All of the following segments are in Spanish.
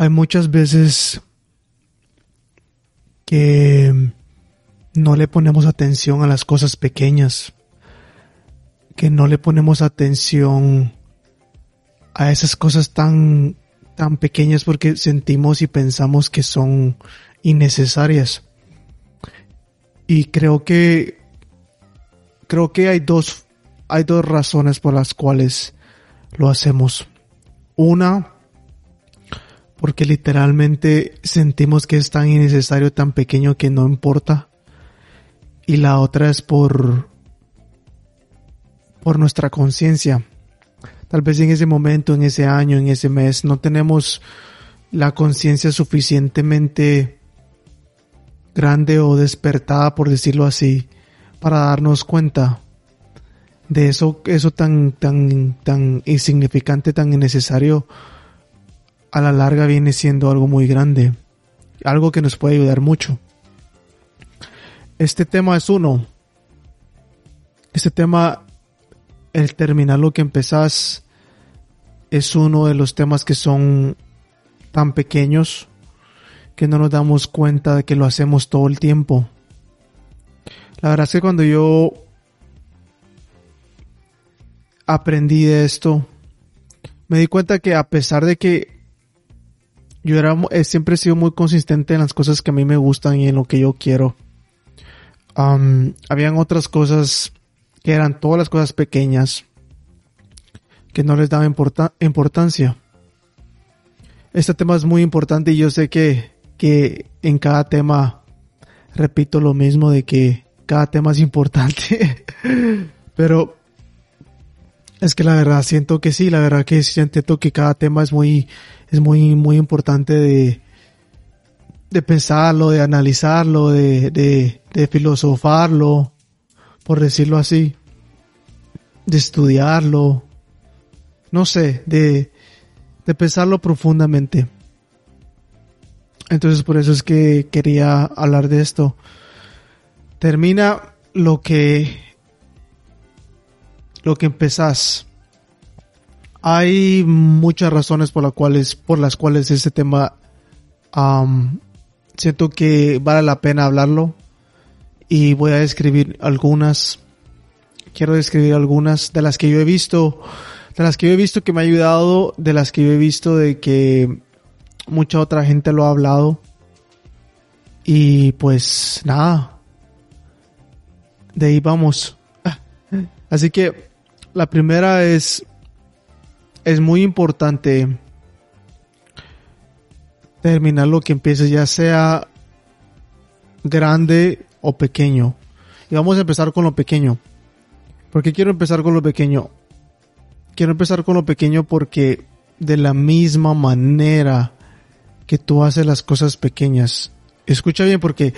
hay muchas veces que no le ponemos atención a las cosas pequeñas, que no le ponemos atención a esas cosas tan tan pequeñas porque sentimos y pensamos que son innecesarias. Y creo que creo que hay dos hay dos razones por las cuales lo hacemos. Una porque literalmente sentimos que es tan innecesario, tan pequeño que no importa. Y la otra es por por nuestra conciencia. Tal vez en ese momento, en ese año, en ese mes, no tenemos la conciencia suficientemente grande o despertada, por decirlo así, para darnos cuenta de eso, eso tan, tan, tan insignificante, tan innecesario, a la larga viene siendo algo muy grande, algo que nos puede ayudar mucho. Este tema es uno. Este tema el terminar lo que empezás es uno de los temas que son tan pequeños que no nos damos cuenta de que lo hacemos todo el tiempo. La verdad es que cuando yo aprendí de esto, me di cuenta que a pesar de que yo era, siempre he sido muy consistente en las cosas que a mí me gustan y en lo que yo quiero, habían otras cosas que eran todas las cosas pequeñas que no les daba importancia. Este tema es muy importante y yo sé que, que en cada tema repito lo mismo de que cada tema es importante, pero es que la verdad siento que sí, la verdad que siento que cada tema es muy, es muy, muy importante de, de pensarlo, de analizarlo, de, de, de filosofarlo, por decirlo así, de estudiarlo, no sé, de, de pensarlo profundamente. Entonces por eso es que quería hablar de esto. Termina lo que lo que empezás. Hay muchas razones por las cuales por las cuales este tema siento que vale la pena hablarlo y voy a describir algunas. Quiero describir algunas de las que yo he visto, de las que yo he visto que me ha ayudado, de las que yo he visto de que mucha otra gente lo ha hablado. Y pues nada, de ahí vamos. Así que la primera es, es muy importante terminar lo que empieces, ya sea grande o pequeño. Y vamos a empezar con lo pequeño. ¿Por qué quiero empezar con lo pequeño? Quiero empezar con lo pequeño porque de la misma manera que tú haces las cosas pequeñas. Escucha bien porque,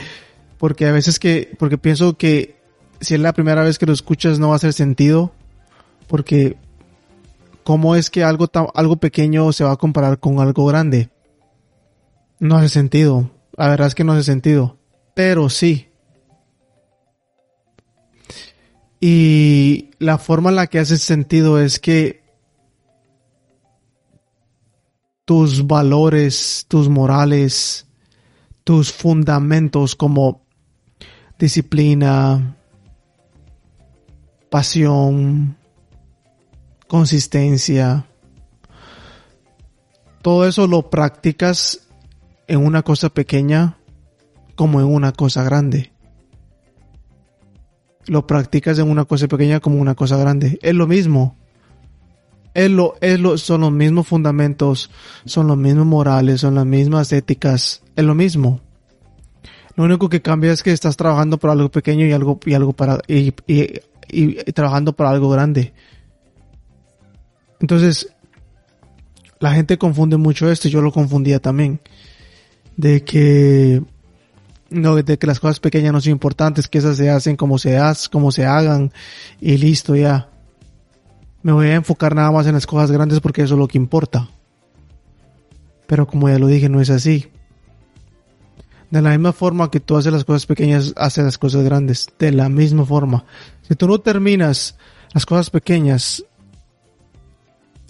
porque a veces que, porque pienso que si es la primera vez que lo escuchas no va a hacer sentido. Porque, ¿cómo es que algo, algo pequeño se va a comparar con algo grande? No hace sentido. La verdad es que no hace sentido. Pero sí, Y la forma en la que hace sentido es que tus valores, tus morales, tus fundamentos como disciplina, pasión, consistencia, todo eso lo practicas en una cosa pequeña como en una cosa grande lo practicas en una cosa pequeña como una cosa grande. Es lo mismo. Es lo, es lo, son los mismos fundamentos, son los mismos morales, son las mismas éticas, es lo mismo. Lo único que cambia es que estás trabajando para algo pequeño y algo, y algo para, y, y, y trabajando para algo grande. Entonces, la gente confunde mucho esto, yo lo confundía también. De que no, de que las cosas pequeñas no son importantes, que esas se hacen como se hacen, como se hagan y listo ya. Me voy a enfocar nada más en las cosas grandes porque eso es lo que importa. Pero como ya lo dije, no es así. De la misma forma que tú haces las cosas pequeñas, haces las cosas grandes. De la misma forma. Si tú no terminas las cosas pequeñas,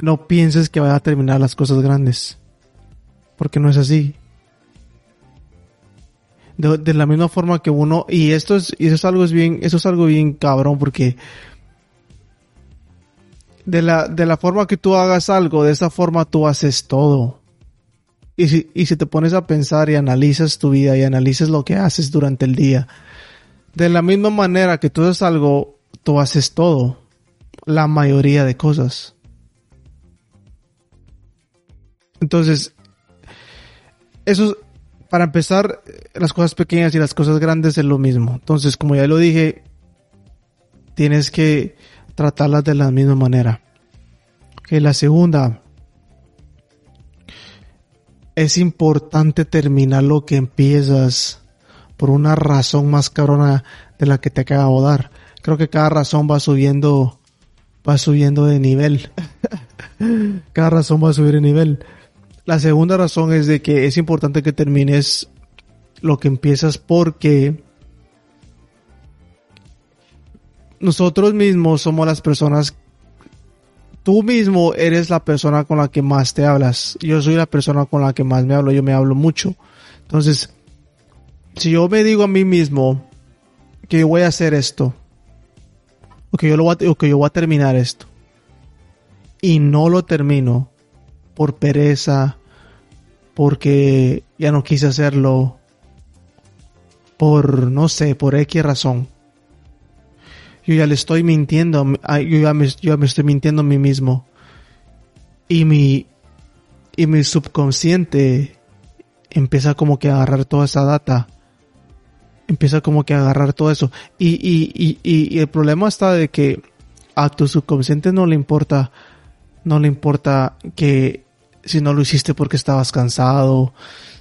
no pienses que vaya a terminar las cosas grandes. Porque no es así. De, la misma forma que uno, y esto es, y es algo es bien, es algo bien cabrón, porque de la, de la forma que tú hagas algo, de esa forma tú haces todo. Y si, y si te pones a pensar y analizas tu vida y analizas lo que haces durante el día, de la misma manera que tú haces algo, tú haces todo. La mayoría de cosas. Entonces, eso, para empezar, las cosas pequeñas y las cosas grandes es lo mismo. Entonces, como ya lo dije, tienes que tratarlas de la misma manera. Que la segunda, es importante terminar lo que empiezas por una razón más cabrona de la que te acabo de dar. Creo que cada razón va subiendo, va subiendo de nivel. cada razón va a subir de nivel. La segunda razón es de que es importante que termines lo que empiezas porque nosotros mismos somos las personas tú mismo eres la persona con la que más te hablas. Yo soy la persona con la que más me hablo, yo me hablo mucho. Entonces, si yo me digo a mí mismo que voy a hacer esto, o que yo, lo o que yo voy a terminar esto, y no lo termino por pereza, porque ya no quise hacerlo, por no sé, por X razón. Yo ya le estoy mintiendo, yo ya me, me estoy mintiendo a mí mismo. Y mi, y mi subconsciente empieza como que a agarrar toda esa data. Empieza como que a agarrar todo eso. Y, y, y, y, el problema está de que a tu subconsciente no le importa, no le importa que si no lo hiciste porque estabas cansado,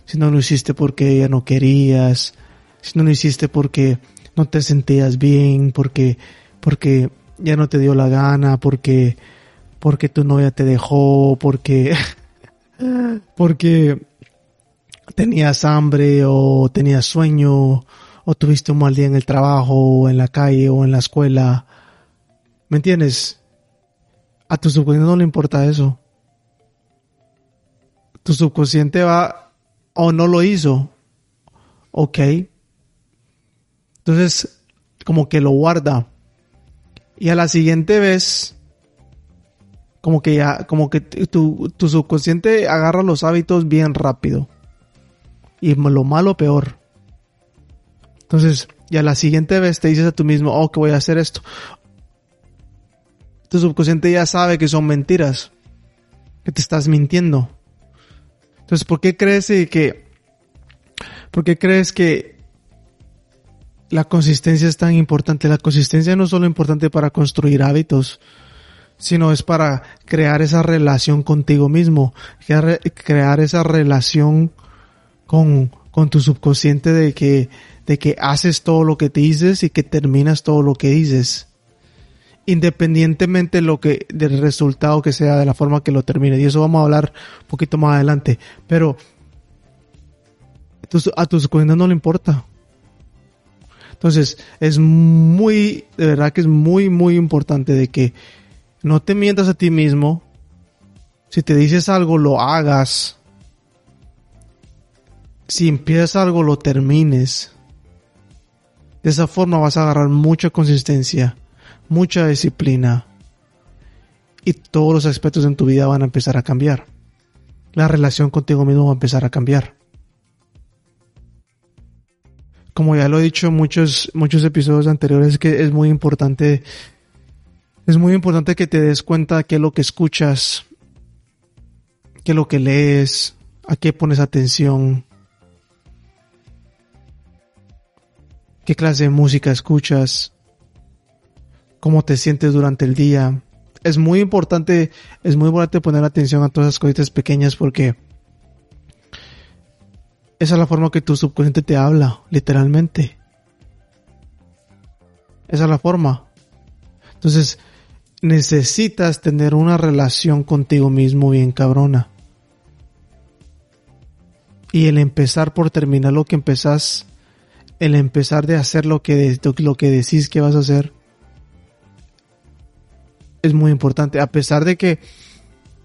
si no lo hiciste porque ya no querías, si no lo hiciste porque no te sentías bien, porque, porque ya no te dio la gana, porque, porque tu novia te dejó, porque, porque tenías hambre o tenías sueño o tuviste un mal día en el trabajo o en la calle o en la escuela. ¿Me entiendes? A tu subconsciente no le importa eso tu subconsciente va o no lo hizo. Ok. Entonces, como que lo guarda. Y a la siguiente vez, como que ya, como que tu, tu subconsciente agarra los hábitos bien rápido. Y lo malo peor. Entonces, y a la siguiente vez te dices a tú mismo, oh, que voy a hacer esto. Tu subconsciente ya sabe que son mentiras. Que te estás mintiendo. Entonces, ¿por qué crees que, por qué crees que la consistencia es tan importante? La consistencia no es solo importante para construir hábitos, sino es para crear esa relación contigo mismo, crear esa relación con, con tu subconsciente de que, de que haces todo lo que te dices y que terminas todo lo que dices independientemente lo que, del resultado que sea, de la forma que lo termine. Y eso vamos a hablar un poquito más adelante. Pero a tus subconsciente no le importa. Entonces, es muy, de verdad que es muy, muy importante de que no te mientas a ti mismo. Si te dices algo, lo hagas. Si empiezas algo, lo termines. De esa forma vas a agarrar mucha consistencia mucha disciplina y todos los aspectos en tu vida van a empezar a cambiar. La relación contigo mismo va a empezar a cambiar. Como ya lo he dicho en muchos, muchos episodios anteriores, que es muy importante, es muy importante que te des cuenta de qué es lo que escuchas, qué es lo que lees, a qué pones atención, qué clase de música escuchas, cómo te sientes durante el día. Es muy importante, es muy importante poner atención a todas esas cositas pequeñas porque esa es la forma que tu subconsciente te habla, literalmente. Esa es la forma. Entonces, necesitas tener una relación contigo mismo bien cabrona. Y el empezar por terminar lo que empezás, el empezar de hacer lo que, lo que decís que vas a hacer, es muy importante. A pesar de que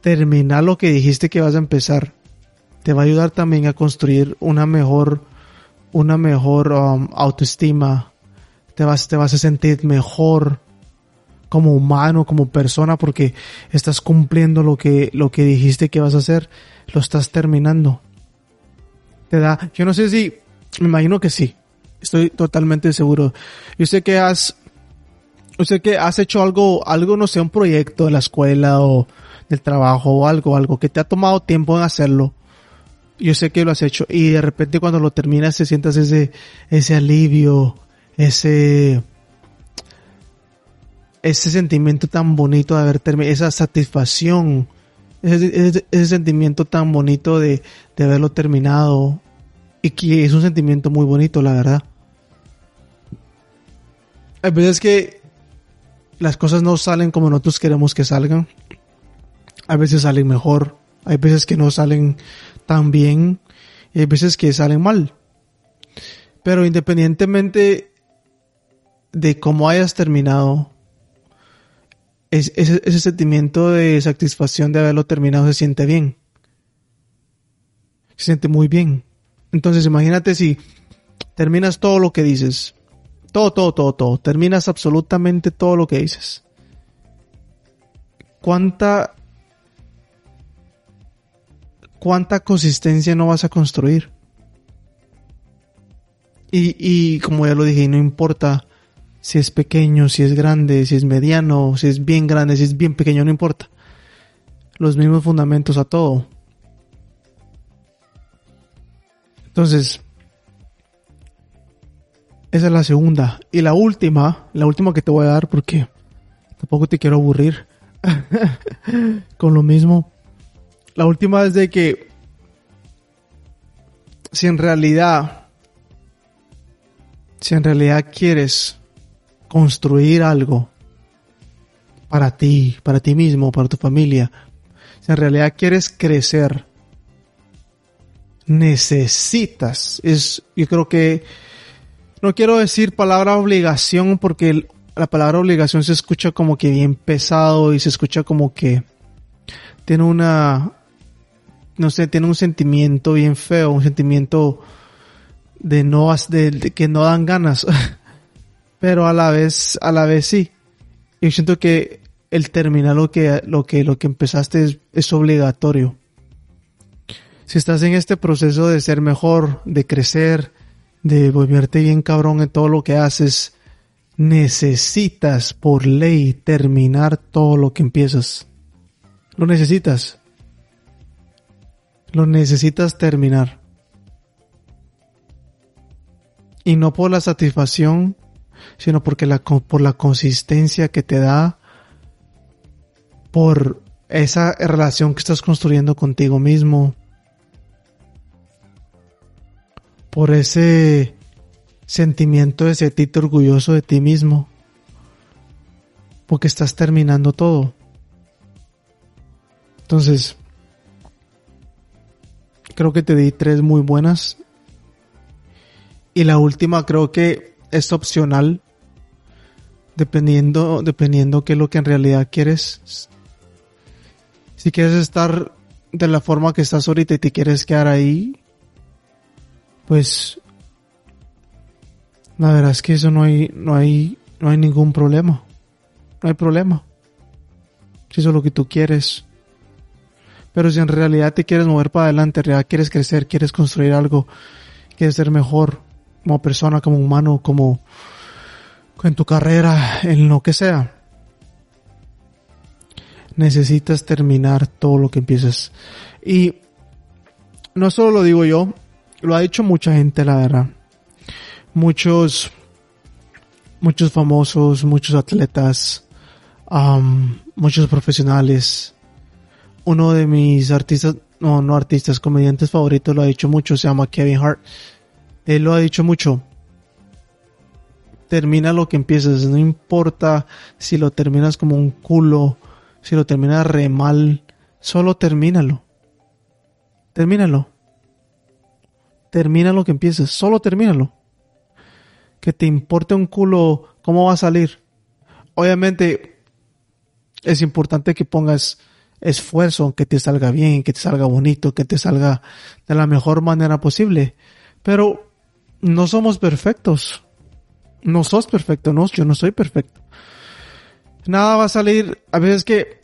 terminar lo que dijiste que vas a empezar te va a ayudar también a construir una mejor, una mejor um, autoestima. Te vas, te vas a sentir mejor como humano, como persona, porque estás cumpliendo lo que, lo que dijiste que vas a hacer, lo estás terminando. Te da, yo no sé si, me imagino que sí, estoy totalmente seguro. Yo sé que has, yo sé que has hecho algo, algo, no sé, un proyecto de la escuela o del trabajo o algo, algo que te ha tomado tiempo en hacerlo yo sé que lo has hecho y de repente cuando lo terminas te sientas ese, ese alivio, ese, ese sentimiento tan bonito de haber terminado, esa satisfacción, ese, ese, sentimiento tan bonito de, de haberlo terminado y que es un sentimiento muy bonito, la verdad. Hay veces que las cosas no salen como nosotros queremos que salgan. A veces salen mejor. Hay veces que no salen también y hay veces que salen mal. Pero independientemente de cómo hayas terminado, ese, sentimiento de satisfacción de haberlo terminado se siente bien. Se siente muy bien. Entonces imagínate si terminas todo lo que dices. Todo, todo, todo, todo. Terminas absolutamente todo lo que dices. ¿Cuánta cuánta consistencia no vas a construir. Y, como ya lo dije, no importa si es pequeño, si es grande, si es mediano, si es bien grande, si es bien pequeño, no importa. Los mismos fundamentos a todo. Entonces, esa es la segunda. Y la última, la última que te voy a dar porque tampoco te quiero aburrir con lo mismo. La última es de que si en realidad, si en realidad quieres construir algo para ti, para ti mismo, para tu familia, si en realidad quieres crecer, necesitas, es, yo creo que, no quiero decir palabra obligación porque la palabra obligación se escucha como que bien pesado y se escucha como que tiene una, no sé, tiene un sentimiento bien feo, un sentimiento de no, de, que no dan ganas, pero a la vez, a la vez sí. Yo siento que el terminar lo que, lo que, lo que empezaste es, obligatorio. Si estás en este proceso de ser mejor, de crecer, de volverte bien cabrón en todo lo que haces, necesitas por ley terminar todo lo que empiezas. Lo necesitas. Lo necesitas terminar. Y no por la satisfacción, sino porque la, por la consistencia que te da, por esa relación que estás construyendo contigo mismo, por ese sentimiento de sentirte orgulloso de ti mismo, porque estás terminando todo. Entonces, creo que te di tres muy buenas. Y la última creo que es opcional. Dependiendo, dependiendo qué es lo que en realidad quieres. Si quieres estar de la forma que estás ahorita y te quieres quedar ahí, pues la verdad es que eso no hay, no hay, no hay ningún problema. No hay problema. Si eso es lo que tú quieres. Pero si en realidad te quieres mover para adelante, en realidad quieres crecer, quieres construir algo, quieres ser mejor como persona, como humano, como en tu carrera, en lo que sea, necesitas terminar todo lo que empieces. Y no solo lo digo yo, lo ha dicho mucha gente, la verdad. Muchos, muchos famosos, muchos atletas, muchos profesionales, uno de mis artistas, no, no artistas, comediantes favoritos lo ha dicho mucho, se llama Kevin Hart. Él lo ha dicho mucho. Termina lo que empiezas, no importa si lo terminas como un culo, si lo terminas re mal, solo termínalo. Termínalo. Termina lo que empieces, solo termínalo. Que te importe un culo cómo va a salir. Obviamente es importante que pongas esfuerzo que te salga bien, que te salga bonito, que te salga de la mejor manera posible. Pero no somos perfectos. No sos perfecto, no, yo no soy perfecto. Nada va a salir, a veces que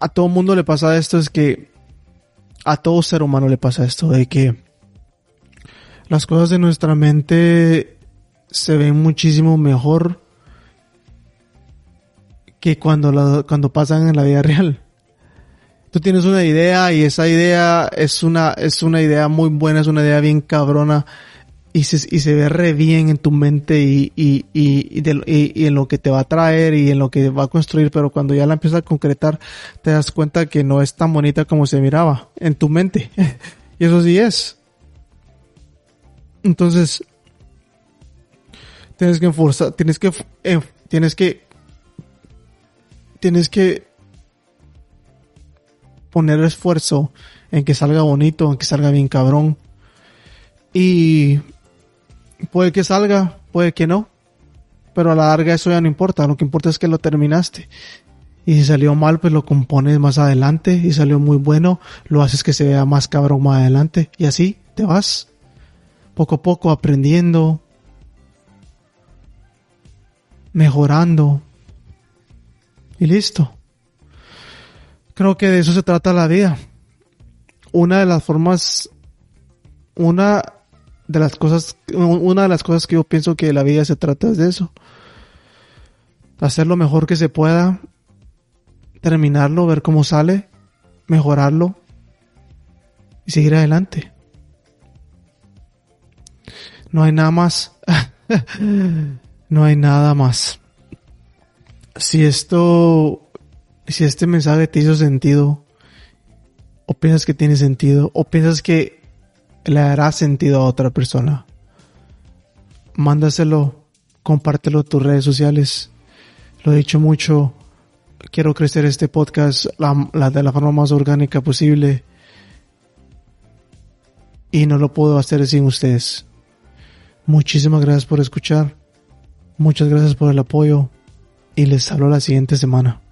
a todo mundo le pasa esto, es que a todo ser humano le pasa esto, de que las cosas de nuestra mente se ven muchísimo mejor que cuando, cuando pasan en la vida real. Tú tienes una idea y esa idea es una, es una idea muy buena, es una idea bien cabrona y se, y se ve re bien en tu mente y, y, y, y, en lo que te va a traer y en lo que va a construir, pero cuando ya la empiezas a concretar te das cuenta que no es tan bonita como se miraba en tu mente. y eso sí es. Entonces, tienes que enforzar, tienes que, tienes que, tienes que poner esfuerzo en que salga bonito, en que salga bien cabrón. Y puede que salga, puede que no. Pero a la larga eso ya no importa. Lo que importa es que lo terminaste. Y si salió mal, pues lo compones más adelante. Y salió muy bueno, lo haces que se vea más cabrón más adelante. Y así te vas poco a poco aprendiendo, mejorando y listo. Creo que de eso se trata la vida. Una de las formas, una de las cosas, una de las cosas que yo pienso que la vida se trata es de eso. Hacer lo mejor que se pueda, terminarlo, ver cómo sale, mejorarlo y seguir adelante. No hay nada más. no hay nada más. Si esto, si este mensaje te hizo sentido, o piensas que tiene sentido, o piensas que le hará sentido a otra persona, mándaselo, compártelo en tus redes sociales. Lo he dicho mucho, quiero crecer este podcast la, de la forma más orgánica posible y no lo puedo hacer sin ustedes. Muchísimas gracias por escuchar. Muchas gracias por el apoyo y les hablo la siguiente semana.